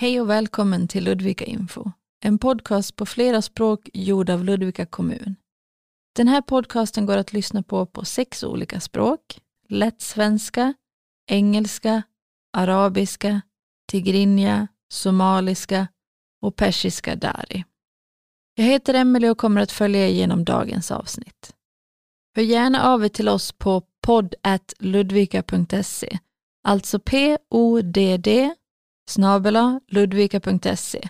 Hej och välkommen till Ludvika Info, en podcast på flera språk gjord av Ludvika kommun. Den här podcasten går att lyssna på på sex olika språk, lätt svenska, engelska, arabiska, tigrinja, somaliska och persiska dari. Jag heter Emelie och kommer att följa igenom dagens avsnitt. Hör gärna av er till oss på podd.ludvika.se, alltså p-o-d-d snabela ludvika.se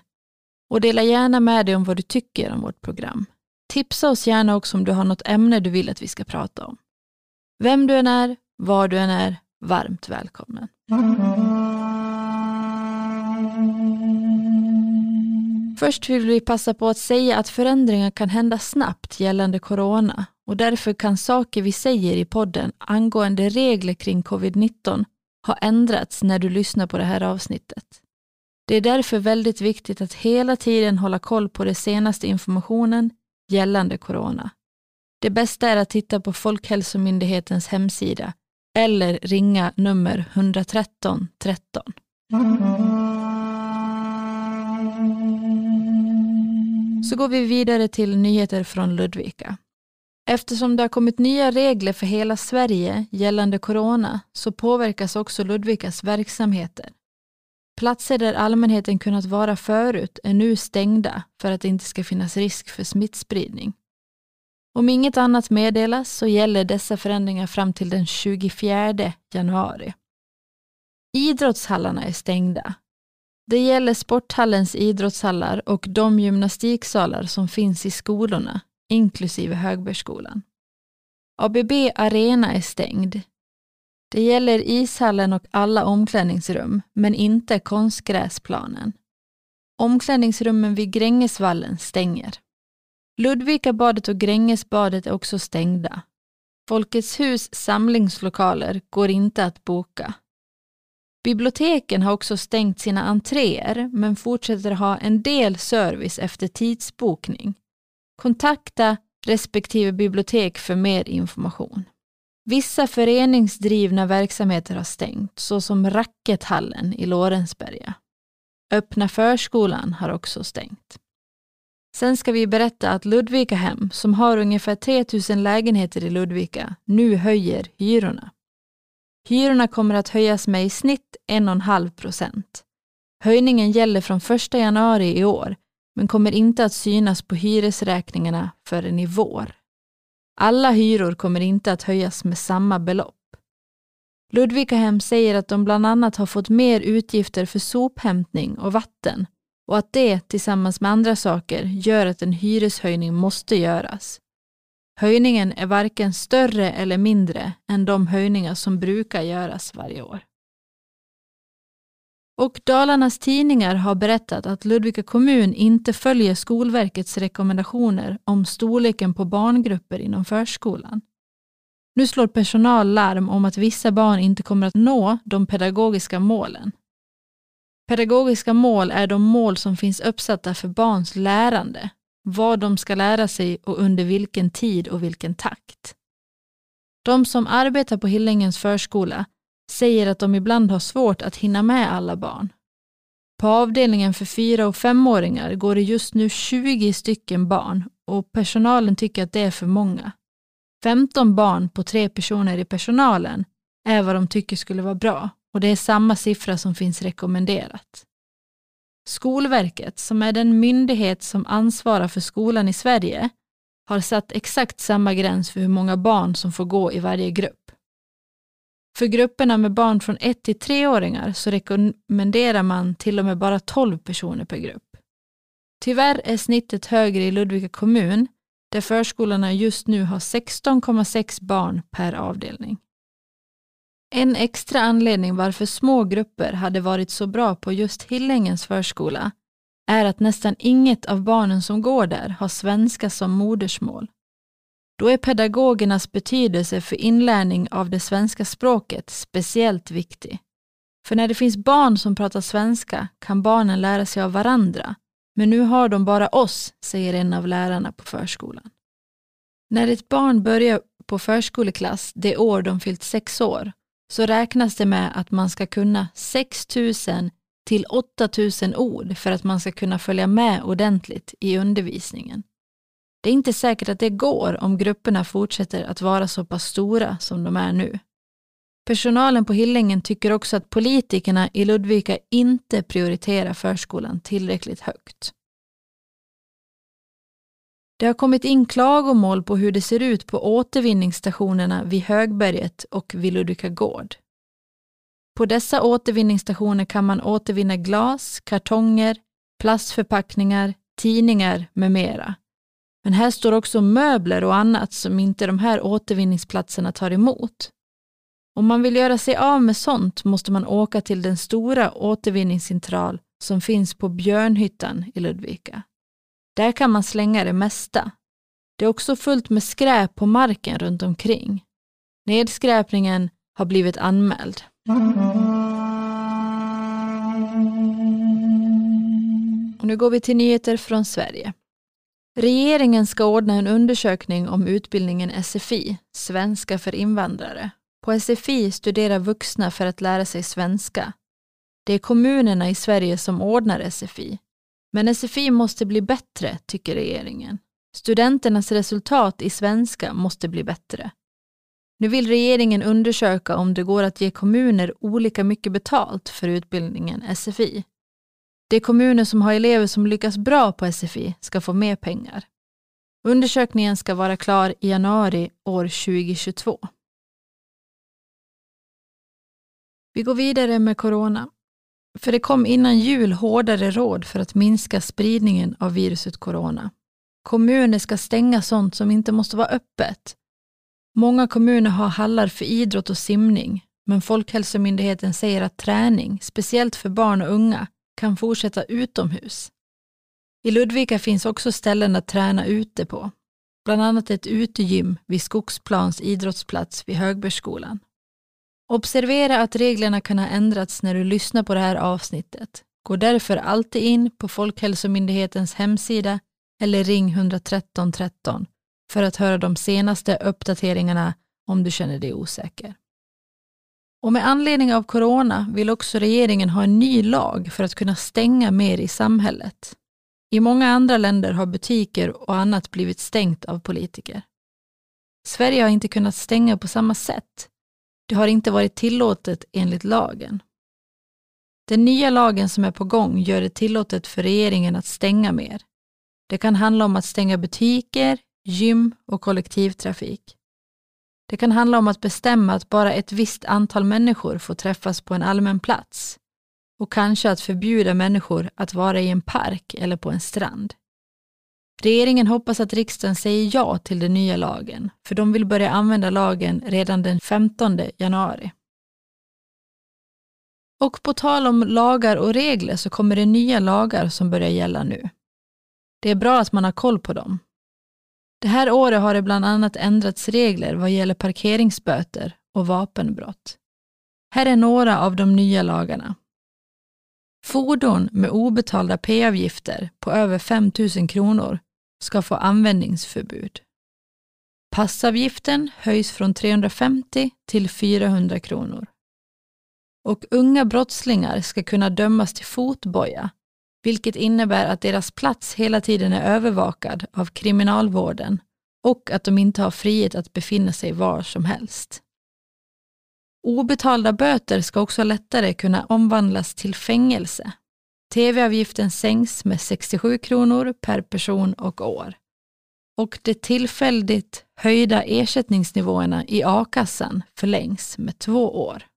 och dela gärna med dig om vad du tycker om vårt program. Tipsa oss gärna också om du har något ämne du vill att vi ska prata om. Vem du än är, var du än är, varmt välkommen. Först vill vi passa på att säga att förändringar kan hända snabbt gällande corona och därför kan saker vi säger i podden angående regler kring covid-19 har ändrats när du lyssnar på det här avsnittet. Det är därför väldigt viktigt att hela tiden hålla koll på den senaste informationen gällande corona. Det bästa är att titta på Folkhälsomyndighetens hemsida eller ringa nummer 113 13. Så går vi vidare till nyheter från Ludvika. Eftersom det har kommit nya regler för hela Sverige gällande corona så påverkas också Ludvikas verksamheter. Platser där allmänheten kunnat vara förut är nu stängda för att det inte ska finnas risk för smittspridning. Om inget annat meddelas så gäller dessa förändringar fram till den 24 januari. Idrottshallarna är stängda. Det gäller sporthallens idrottshallar och de gymnastiksalar som finns i skolorna inklusive Högbergsskolan. ABB Arena är stängd. Det gäller ishallen och alla omklädningsrum, men inte konstgräsplanen. Omklädningsrummen vid Grängesvallen stänger. Ludvikabadet och Grängesbadet är också stängda. Folkets hus samlingslokaler går inte att boka. Biblioteken har också stängt sina entréer men fortsätter ha en del service efter tidsbokning. Kontakta respektive bibliotek för mer information. Vissa föreningsdrivna verksamheter har stängt, såsom Rackethallen i Lorensberga. Öppna förskolan har också stängt. Sen ska vi berätta att Ludvika Hem, som har ungefär 3000 lägenheter i Ludvika, nu höjer hyrorna. Hyrorna kommer att höjas med i snitt 1,5 procent. Höjningen gäller från 1 januari i år men kommer inte att synas på hyresräkningarna förrän i vår. Alla hyror kommer inte att höjas med samma belopp. Ludvikahem säger att de bland annat har fått mer utgifter för sophämtning och vatten och att det tillsammans med andra saker gör att en hyreshöjning måste göras. Höjningen är varken större eller mindre än de höjningar som brukar göras varje år. Och Dalarnas tidningar har berättat att Ludvika kommun inte följer Skolverkets rekommendationer om storleken på barngrupper inom förskolan. Nu slår personal larm om att vissa barn inte kommer att nå de pedagogiska målen. Pedagogiska mål är de mål som finns uppsatta för barns lärande, vad de ska lära sig och under vilken tid och vilken takt. De som arbetar på Hillängens förskola säger att de ibland har svårt att hinna med alla barn. På avdelningen för fyra och femåringar går det just nu 20 stycken barn och personalen tycker att det är för många. 15 barn på tre personer i personalen är vad de tycker skulle vara bra och det är samma siffra som finns rekommenderat. Skolverket, som är den myndighet som ansvarar för skolan i Sverige, har satt exakt samma gräns för hur många barn som får gå i varje grupp. För grupperna med barn från 1 till 3-åringar så rekommenderar man till och med bara 12 personer per grupp. Tyvärr är snittet högre i Ludvika kommun där förskolorna just nu har 16,6 barn per avdelning. En extra anledning varför små grupper hade varit så bra på just Hillängens förskola är att nästan inget av barnen som går där har svenska som modersmål. Då är pedagogernas betydelse för inlärning av det svenska språket speciellt viktig. För när det finns barn som pratar svenska kan barnen lära sig av varandra, men nu har de bara oss, säger en av lärarna på förskolan. När ett barn börjar på förskoleklass det år de fyllt sex år så räknas det med att man ska kunna 6 till 8000 ord för att man ska kunna följa med ordentligt i undervisningen. Det är inte säkert att det går om grupperna fortsätter att vara så pass stora som de är nu. Personalen på Hillingen tycker också att politikerna i Ludvika inte prioriterar förskolan tillräckligt högt. Det har kommit in klagomål på hur det ser ut på återvinningsstationerna vid Högberget och vid Ludvika gård. På dessa återvinningsstationer kan man återvinna glas, kartonger, plastförpackningar, tidningar med mera. Men här står också möbler och annat som inte de här återvinningsplatserna tar emot. Om man vill göra sig av med sånt måste man åka till den stora återvinningscentral som finns på Björnhyttan i Ludvika. Där kan man slänga det mesta. Det är också fullt med skräp på marken runt omkring. Nedskräpningen har blivit anmäld. Och nu går vi till nyheter från Sverige. Regeringen ska ordna en undersökning om utbildningen SFI, svenska för invandrare. På SFI studerar vuxna för att lära sig svenska. Det är kommunerna i Sverige som ordnar SFI. Men SFI måste bli bättre, tycker regeringen. Studenternas resultat i svenska måste bli bättre. Nu vill regeringen undersöka om det går att ge kommuner olika mycket betalt för utbildningen SFI. De kommuner som har elever som lyckas bra på SFI ska få mer pengar. Undersökningen ska vara klar i januari år 2022. Vi går vidare med corona. För det kom innan jul hårdare råd för att minska spridningen av viruset corona. Kommuner ska stänga sånt som inte måste vara öppet. Många kommuner har hallar för idrott och simning, men Folkhälsomyndigheten säger att träning, speciellt för barn och unga, kan fortsätta utomhus. I Ludvika finns också ställen att träna ute på, bland annat ett utegym vid Skogsplans idrottsplats vid Högbergsskolan. Observera att reglerna kan ha ändrats när du lyssnar på det här avsnittet. Gå därför alltid in på Folkhälsomyndighetens hemsida eller ring 113 13 för att höra de senaste uppdateringarna om du känner dig osäker. Och med anledning av corona vill också regeringen ha en ny lag för att kunna stänga mer i samhället. I många andra länder har butiker och annat blivit stängt av politiker. Sverige har inte kunnat stänga på samma sätt. Det har inte varit tillåtet enligt lagen. Den nya lagen som är på gång gör det tillåtet för regeringen att stänga mer. Det kan handla om att stänga butiker, gym och kollektivtrafik. Det kan handla om att bestämma att bara ett visst antal människor får träffas på en allmän plats och kanske att förbjuda människor att vara i en park eller på en strand. Regeringen hoppas att riksdagen säger ja till den nya lagen, för de vill börja använda lagen redan den 15 januari. Och på tal om lagar och regler så kommer det nya lagar som börjar gälla nu. Det är bra att man har koll på dem, det här året har det bland annat ändrats regler vad gäller parkeringsböter och vapenbrott. Här är några av de nya lagarna. Fordon med obetalda p-avgifter på över 5 000 kronor ska få användningsförbud. Passavgiften höjs från 350 till 400 kronor. Och unga brottslingar ska kunna dömas till fotboja vilket innebär att deras plats hela tiden är övervakad av kriminalvården och att de inte har frihet att befinna sig var som helst. Obetalda böter ska också lättare kunna omvandlas till fängelse. TV-avgiften sänks med 67 kronor per person och år. Och de tillfälligt höjda ersättningsnivåerna i a-kassan förlängs med två år.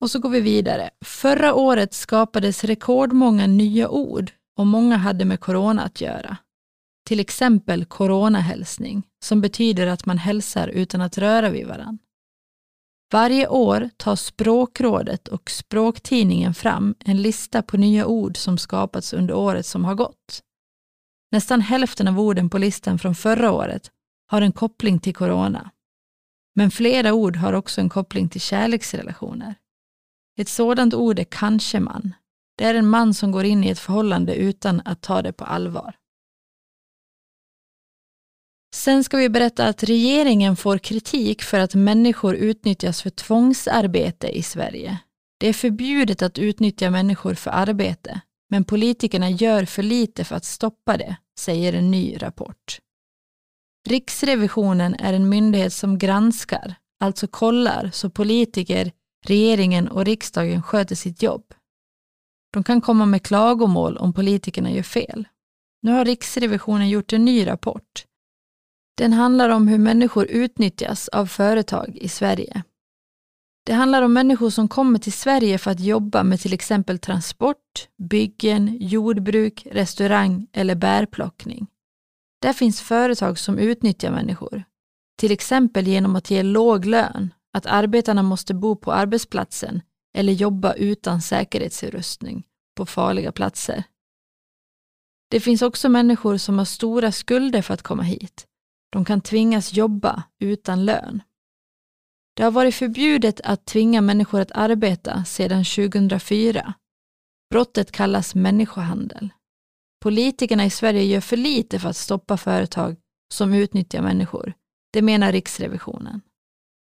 Och så går vi vidare. Förra året skapades rekordmånga nya ord och många hade med corona att göra. Till exempel coronahälsning, som betyder att man hälsar utan att röra vid varandra. Varje år tar Språkrådet och Språktidningen fram en lista på nya ord som skapats under året som har gått. Nästan hälften av orden på listan från förra året har en koppling till corona. Men flera ord har också en koppling till kärleksrelationer. Ett sådant ord är kanske man. Det är en man som går in i ett förhållande utan att ta det på allvar. Sen ska vi berätta att regeringen får kritik för att människor utnyttjas för tvångsarbete i Sverige. Det är förbjudet att utnyttja människor för arbete, men politikerna gör för lite för att stoppa det, säger en ny rapport. Riksrevisionen är en myndighet som granskar, alltså kollar så politiker, regeringen och riksdagen sköter sitt jobb. De kan komma med klagomål om politikerna gör fel. Nu har Riksrevisionen gjort en ny rapport. Den handlar om hur människor utnyttjas av företag i Sverige. Det handlar om människor som kommer till Sverige för att jobba med till exempel transport, byggen, jordbruk, restaurang eller bärplockning. Där finns företag som utnyttjar människor, till exempel genom att ge låg lön, att arbetarna måste bo på arbetsplatsen eller jobba utan säkerhetsutrustning på farliga platser. Det finns också människor som har stora skulder för att komma hit. De kan tvingas jobba utan lön. Det har varit förbjudet att tvinga människor att arbeta sedan 2004. Brottet kallas människohandel. Politikerna i Sverige gör för lite för att stoppa företag som utnyttjar människor. Det menar Riksrevisionen.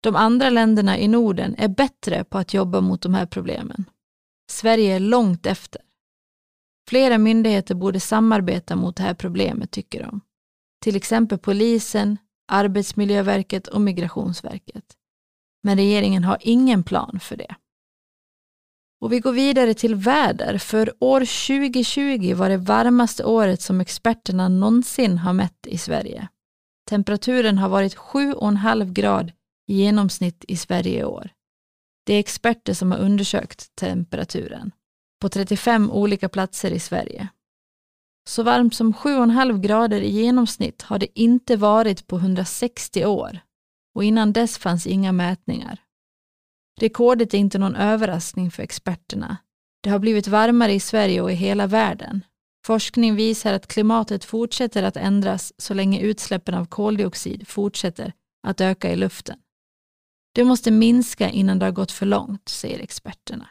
De andra länderna i Norden är bättre på att jobba mot de här problemen. Sverige är långt efter. Flera myndigheter borde samarbeta mot det här problemet, tycker de. Till exempel polisen, Arbetsmiljöverket och Migrationsverket. Men regeringen har ingen plan för det. Och vi går vidare till väder, för år 2020 var det varmaste året som experterna någonsin har mätt i Sverige. Temperaturen har varit 7,5 grad i genomsnitt i Sverige i år. Det är experter som har undersökt temperaturen på 35 olika platser i Sverige. Så varmt som 7,5 grader i genomsnitt har det inte varit på 160 år och innan dess fanns inga mätningar. Rekordet är inte någon överraskning för experterna. Det har blivit varmare i Sverige och i hela världen. Forskning visar att klimatet fortsätter att ändras så länge utsläppen av koldioxid fortsätter att öka i luften. Det måste minska innan det har gått för långt, säger experterna.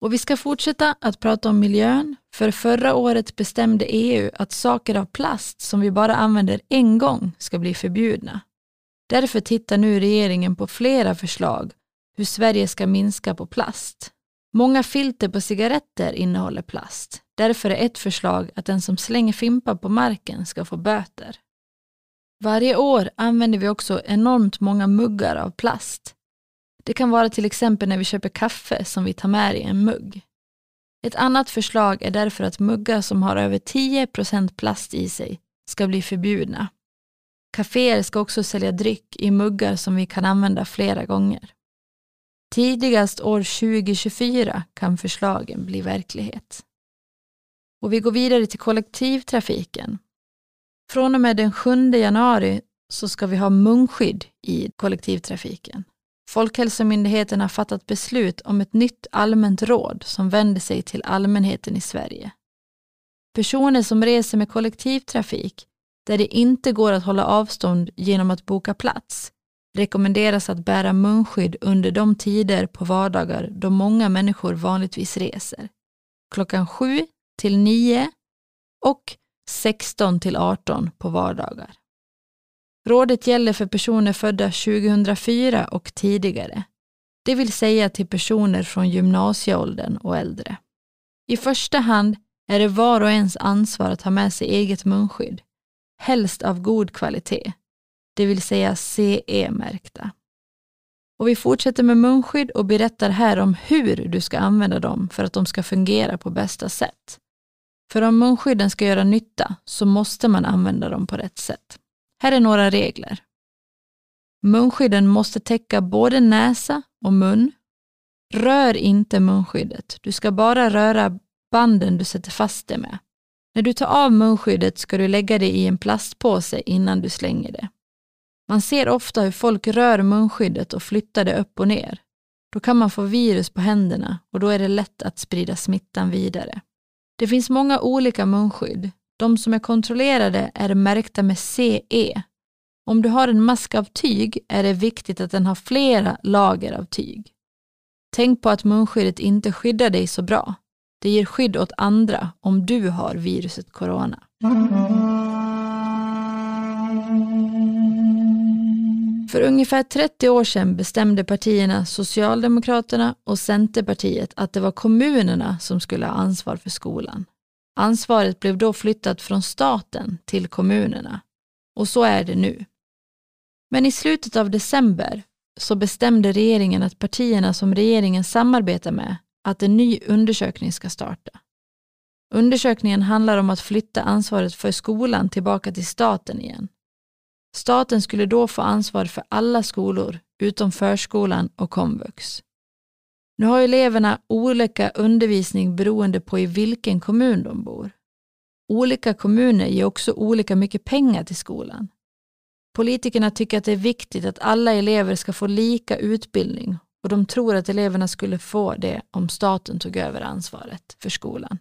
Och vi ska fortsätta att prata om miljön, för förra året bestämde EU att saker av plast som vi bara använder en gång ska bli förbjudna. Därför tittar nu regeringen på flera förslag hur Sverige ska minska på plast. Många filter på cigaretter innehåller plast. Därför är ett förslag att den som slänger fimpar på marken ska få böter. Varje år använder vi också enormt många muggar av plast. Det kan vara till exempel när vi köper kaffe som vi tar med i en mugg. Ett annat förslag är därför att muggar som har över 10% plast i sig ska bli förbjudna. Caféer ska också sälja dryck i muggar som vi kan använda flera gånger. Tidigast år 2024 kan förslagen bli verklighet. Och vi går vidare till kollektivtrafiken. Från och med den 7 januari så ska vi ha munskydd i kollektivtrafiken. Folkhälsomyndigheten har fattat beslut om ett nytt allmänt råd som vänder sig till allmänheten i Sverige. Personer som reser med kollektivtrafik där det inte går att hålla avstånd genom att boka plats rekommenderas att bära munskydd under de tider på vardagar då många människor vanligtvis reser. Klockan 7 till 9 och 16 till 18 på vardagar. Rådet gäller för personer födda 2004 och tidigare, det vill säga till personer från gymnasieåldern och äldre. I första hand är det var och ens ansvar att ha med sig eget munskydd, helst av god kvalitet, det vill säga CE-märkta. Och vi fortsätter med munskydd och berättar här om hur du ska använda dem för att de ska fungera på bästa sätt. För om munskydden ska göra nytta så måste man använda dem på rätt sätt. Här är några regler. Munskydden måste täcka både näsa och mun. Rör inte munskyddet. Du ska bara röra banden du sätter fast det med. När du tar av munskyddet ska du lägga det i en plastpåse innan du slänger det. Man ser ofta hur folk rör munskyddet och flyttar det upp och ner. Då kan man få virus på händerna och då är det lätt att sprida smittan vidare. Det finns många olika munskydd. De som är kontrollerade är märkta med CE. Om du har en mask av tyg är det viktigt att den har flera lager av tyg. Tänk på att munskyddet inte skyddar dig så bra. Det ger skydd åt andra om du har viruset corona. För ungefär 30 år sedan bestämde partierna Socialdemokraterna och Centerpartiet att det var kommunerna som skulle ha ansvar för skolan. Ansvaret blev då flyttat från staten till kommunerna. Och så är det nu. Men i slutet av december så bestämde regeringen att partierna som regeringen samarbetar med att en ny undersökning ska starta. Undersökningen handlar om att flytta ansvaret för skolan tillbaka till staten igen. Staten skulle då få ansvar för alla skolor utom förskolan och komvux. Nu har eleverna olika undervisning beroende på i vilken kommun de bor. Olika kommuner ger också olika mycket pengar till skolan. Politikerna tycker att det är viktigt att alla elever ska få lika utbildning och de tror att eleverna skulle få det om staten tog över ansvaret för skolan.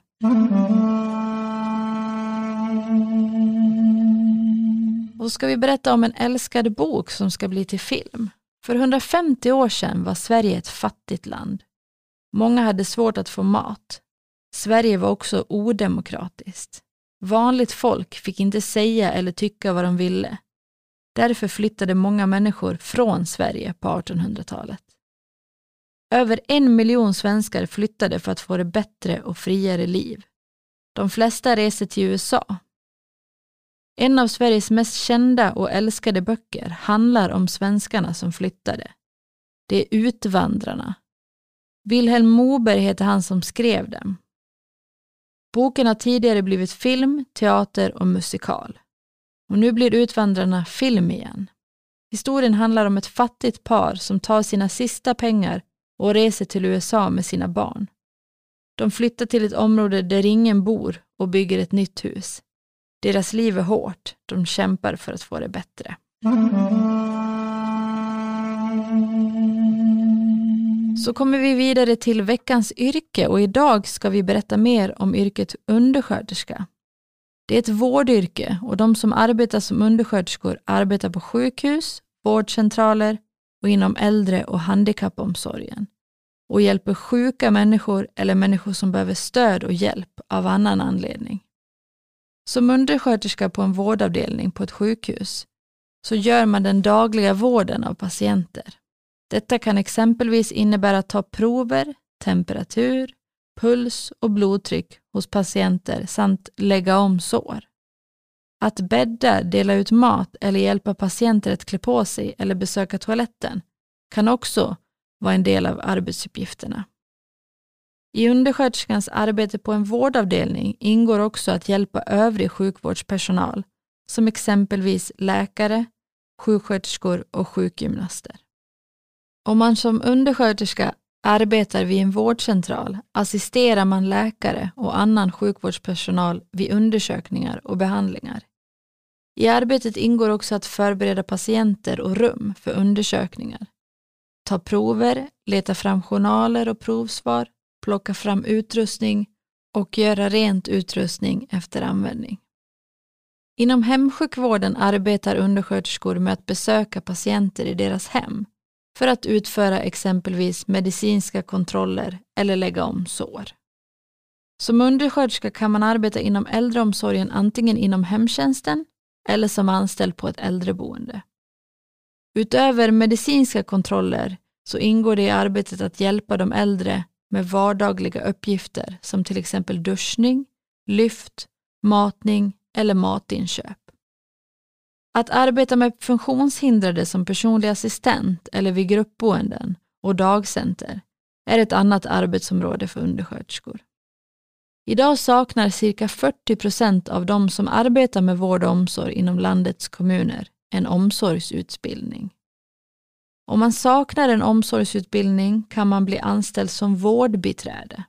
Och så ska vi berätta om en älskad bok som ska bli till film. För 150 år sedan var Sverige ett fattigt land. Många hade svårt att få mat. Sverige var också odemokratiskt. Vanligt folk fick inte säga eller tycka vad de ville. Därför flyttade många människor från Sverige på 1800-talet. Över en miljon svenskar flyttade för att få det bättre och friare liv. De flesta reste till USA. En av Sveriges mest kända och älskade böcker handlar om svenskarna som flyttade. Det är Utvandrarna. Vilhelm Moberg heter han som skrev den. Boken har tidigare blivit film, teater och musikal. Och nu blir Utvandrarna film igen. Historien handlar om ett fattigt par som tar sina sista pengar och reser till USA med sina barn. De flyttar till ett område där ingen bor och bygger ett nytt hus. Deras liv är hårt, de kämpar för att få det bättre. Så kommer vi vidare till veckans yrke och idag ska vi berätta mer om yrket undersköterska. Det är ett vårdyrke och de som arbetar som undersköterskor arbetar på sjukhus, vårdcentraler och inom äldre och handikappomsorgen och hjälper sjuka människor eller människor som behöver stöd och hjälp av annan anledning. Som undersköterska på en vårdavdelning på ett sjukhus så gör man den dagliga vården av patienter. Detta kan exempelvis innebära att ta prover, temperatur, puls och blodtryck hos patienter samt lägga om sår. Att bädda, dela ut mat eller hjälpa patienter att klä på sig eller besöka toaletten kan också vara en del av arbetsuppgifterna. I undersköterskans arbete på en vårdavdelning ingår också att hjälpa övrig sjukvårdspersonal, som exempelvis läkare, sjuksköterskor och sjukgymnaster. Om man som undersköterska arbetar vid en vårdcentral assisterar man läkare och annan sjukvårdspersonal vid undersökningar och behandlingar. I arbetet ingår också att förbereda patienter och rum för undersökningar, ta prover, leta fram journaler och provsvar, plocka fram utrustning och göra rent utrustning efter användning. Inom hemsjukvården arbetar undersköterskor med att besöka patienter i deras hem för att utföra exempelvis medicinska kontroller eller lägga om sår. Som undersköterska kan man arbeta inom äldreomsorgen antingen inom hemtjänsten eller som anställd på ett äldreboende. Utöver medicinska kontroller så ingår det i arbetet att hjälpa de äldre med vardagliga uppgifter som till exempel duschning, lyft, matning eller matinköp. Att arbeta med funktionshindrade som personlig assistent eller vid gruppboenden och dagcenter är ett annat arbetsområde för undersköterskor. Idag saknar cirka 40 procent av de som arbetar med vård och omsorg inom landets kommuner en omsorgsutbildning. Om man saknar en omsorgsutbildning kan man bli anställd som vårdbiträde.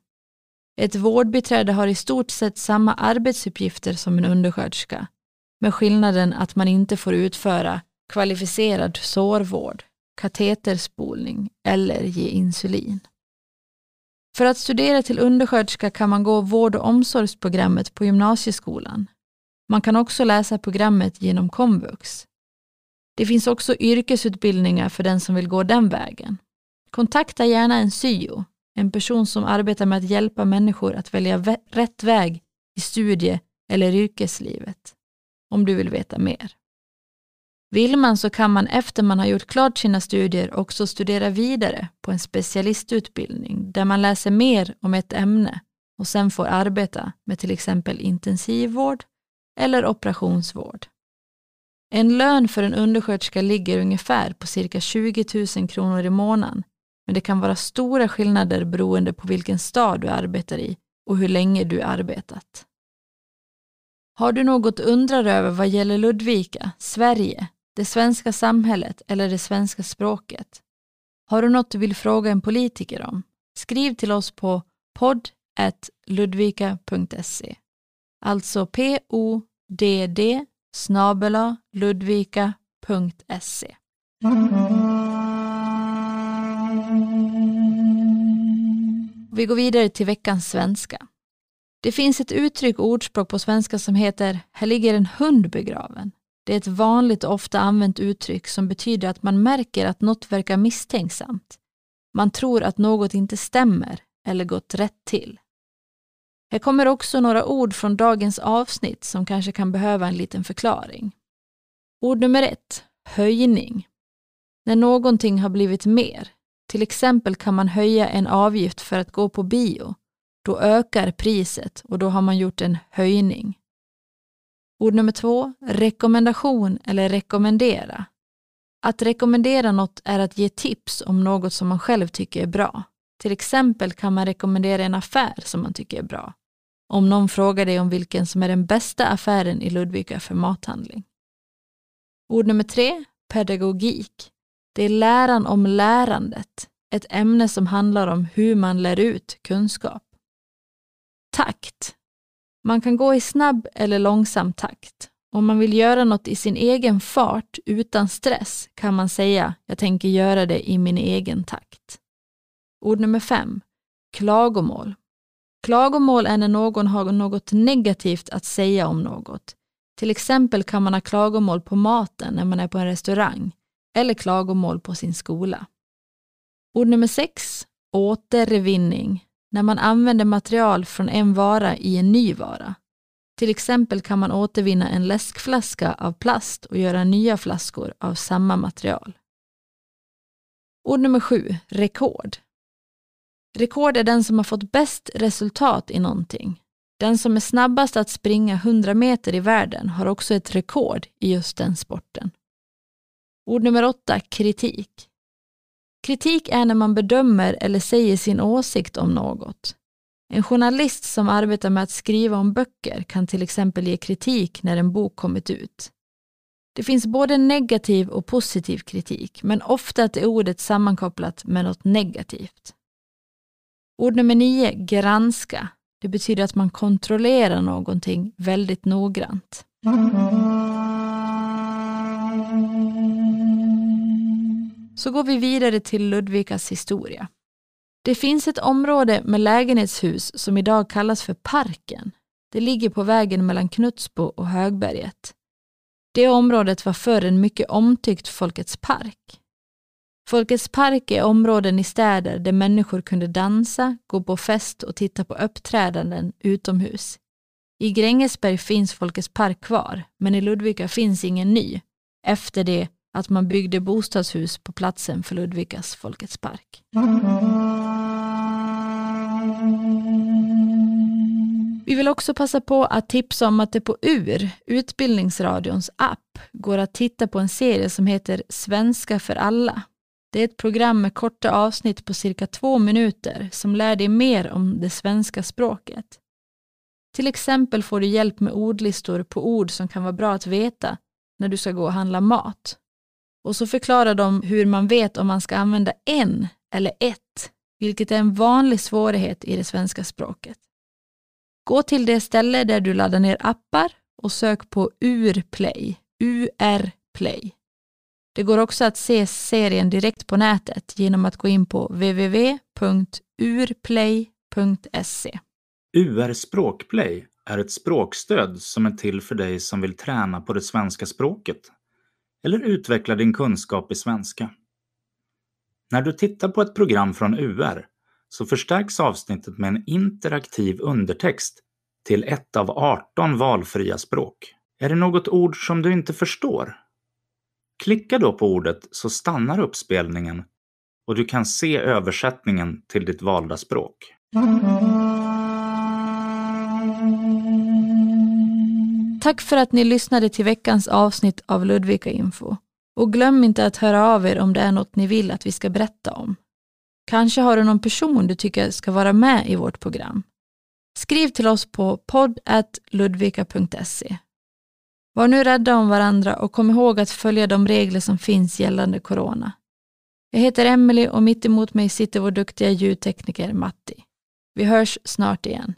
Ett vårdbiträde har i stort sett samma arbetsuppgifter som en undersköterska, med skillnaden att man inte får utföra kvalificerad sårvård, kateterspolning eller ge insulin. För att studera till undersköterska kan man gå vård och omsorgsprogrammet på gymnasieskolan. Man kan också läsa programmet genom komvux. Det finns också yrkesutbildningar för den som vill gå den vägen. Kontakta gärna en syo, en person som arbetar med att hjälpa människor att välja rätt väg i studie eller yrkeslivet, om du vill veta mer. Vill man så kan man efter man har gjort klart sina studier också studera vidare på en specialistutbildning där man läser mer om ett ämne och sen får arbeta med till exempel intensivvård eller operationsvård. En lön för en undersköterska ligger ungefär på cirka 20 000 kronor i månaden, men det kan vara stora skillnader beroende på vilken stad du arbetar i och hur länge du arbetat. Har du något undrar över vad gäller Ludvika, Sverige, det svenska samhället eller det svenska språket? Har du något du vill fråga en politiker om? Skriv till oss på podd.ludvika.se. Alltså p-o-d-d snabela ludvika.se. Vi går vidare till veckans svenska. Det finns ett uttryck och ordspråk på svenska som heter ”här ligger en hund begraven”. Det är ett vanligt och ofta använt uttryck som betyder att man märker att något verkar misstänksamt. Man tror att något inte stämmer eller gått rätt till. Här kommer också några ord från dagens avsnitt som kanske kan behöva en liten förklaring. Ord nummer ett, höjning. När någonting har blivit mer. Till exempel kan man höja en avgift för att gå på bio. Då ökar priset och då har man gjort en höjning. Ord nummer två, rekommendation eller rekommendera. Att rekommendera något är att ge tips om något som man själv tycker är bra. Till exempel kan man rekommendera en affär som man tycker är bra. Om någon frågar dig om vilken som är den bästa affären i Ludvika för mathandling. Ord nummer tre, pedagogik. Det är läran om lärandet, ett ämne som handlar om hur man lär ut kunskap. Takt. Man kan gå i snabb eller långsam takt. Om man vill göra något i sin egen fart utan stress kan man säga jag tänker göra det i min egen takt. Ord nummer fem. Klagomål. Klagomål är när någon har något negativt att säga om något. Till exempel kan man ha klagomål på maten när man är på en restaurang eller klagomål på sin skola. Ord nummer sex. Återvinning. När man använder material från en vara i en ny vara. Till exempel kan man återvinna en läskflaska av plast och göra nya flaskor av samma material. Ord nummer sju. Rekord. Rekord är den som har fått bäst resultat i någonting. Den som är snabbast att springa 100 meter i världen har också ett rekord i just den sporten. Ord nummer åtta, kritik. Kritik är när man bedömer eller säger sin åsikt om något. En journalist som arbetar med att skriva om böcker kan till exempel ge kritik när en bok kommit ut. Det finns både negativ och positiv kritik, men ofta är ordet sammankopplat med något negativt. Ord nummer nio, granska. Det betyder att man kontrollerar någonting väldigt noggrant. Så går vi vidare till Ludvikas historia. Det finns ett område med lägenhetshus som idag kallas för Parken. Det ligger på vägen mellan Knutsbo och Högberget. Det området var förr en mycket omtyckt Folkets park. Folkets park är områden i städer där människor kunde dansa, gå på fest och titta på uppträdanden utomhus. I Grängesberg finns Folkets park kvar, men i Ludvika finns ingen ny, efter det att man byggde bostadshus på platsen för Ludvikas Folkets park. Vi vill också passa på att tipsa om att det på UR, Utbildningsradions app, går att titta på en serie som heter Svenska för alla. Det är ett program med korta avsnitt på cirka två minuter som lär dig mer om det svenska språket. Till exempel får du hjälp med ordlistor på ord som kan vara bra att veta när du ska gå och handla mat. Och så förklarar de hur man vet om man ska använda en eller ett, vilket är en vanlig svårighet i det svenska språket. Gå till det ställe där du laddar ner appar och sök på URplay, UR-play. Det går också att se serien direkt på nätet genom att gå in på www.urplay.se. UR Språkplay är ett språkstöd som är till för dig som vill träna på det svenska språket eller utveckla din kunskap i svenska. När du tittar på ett program från UR så förstärks avsnittet med en interaktiv undertext till ett av 18 valfria språk. Är det något ord som du inte förstår? Klicka då på ordet så stannar uppspelningen och du kan se översättningen till ditt valda språk. Tack för att ni lyssnade till veckans avsnitt av Ludvika Info. Och glöm inte att höra av er om det är något ni vill att vi ska berätta om. Kanske har du någon person du tycker ska vara med i vårt program. Skriv till oss på podd.ludvika.se. Var nu rädda om varandra och kom ihåg att följa de regler som finns gällande corona. Jag heter Emelie och mitt emot mig sitter vår duktiga ljudtekniker Matti. Vi hörs snart igen.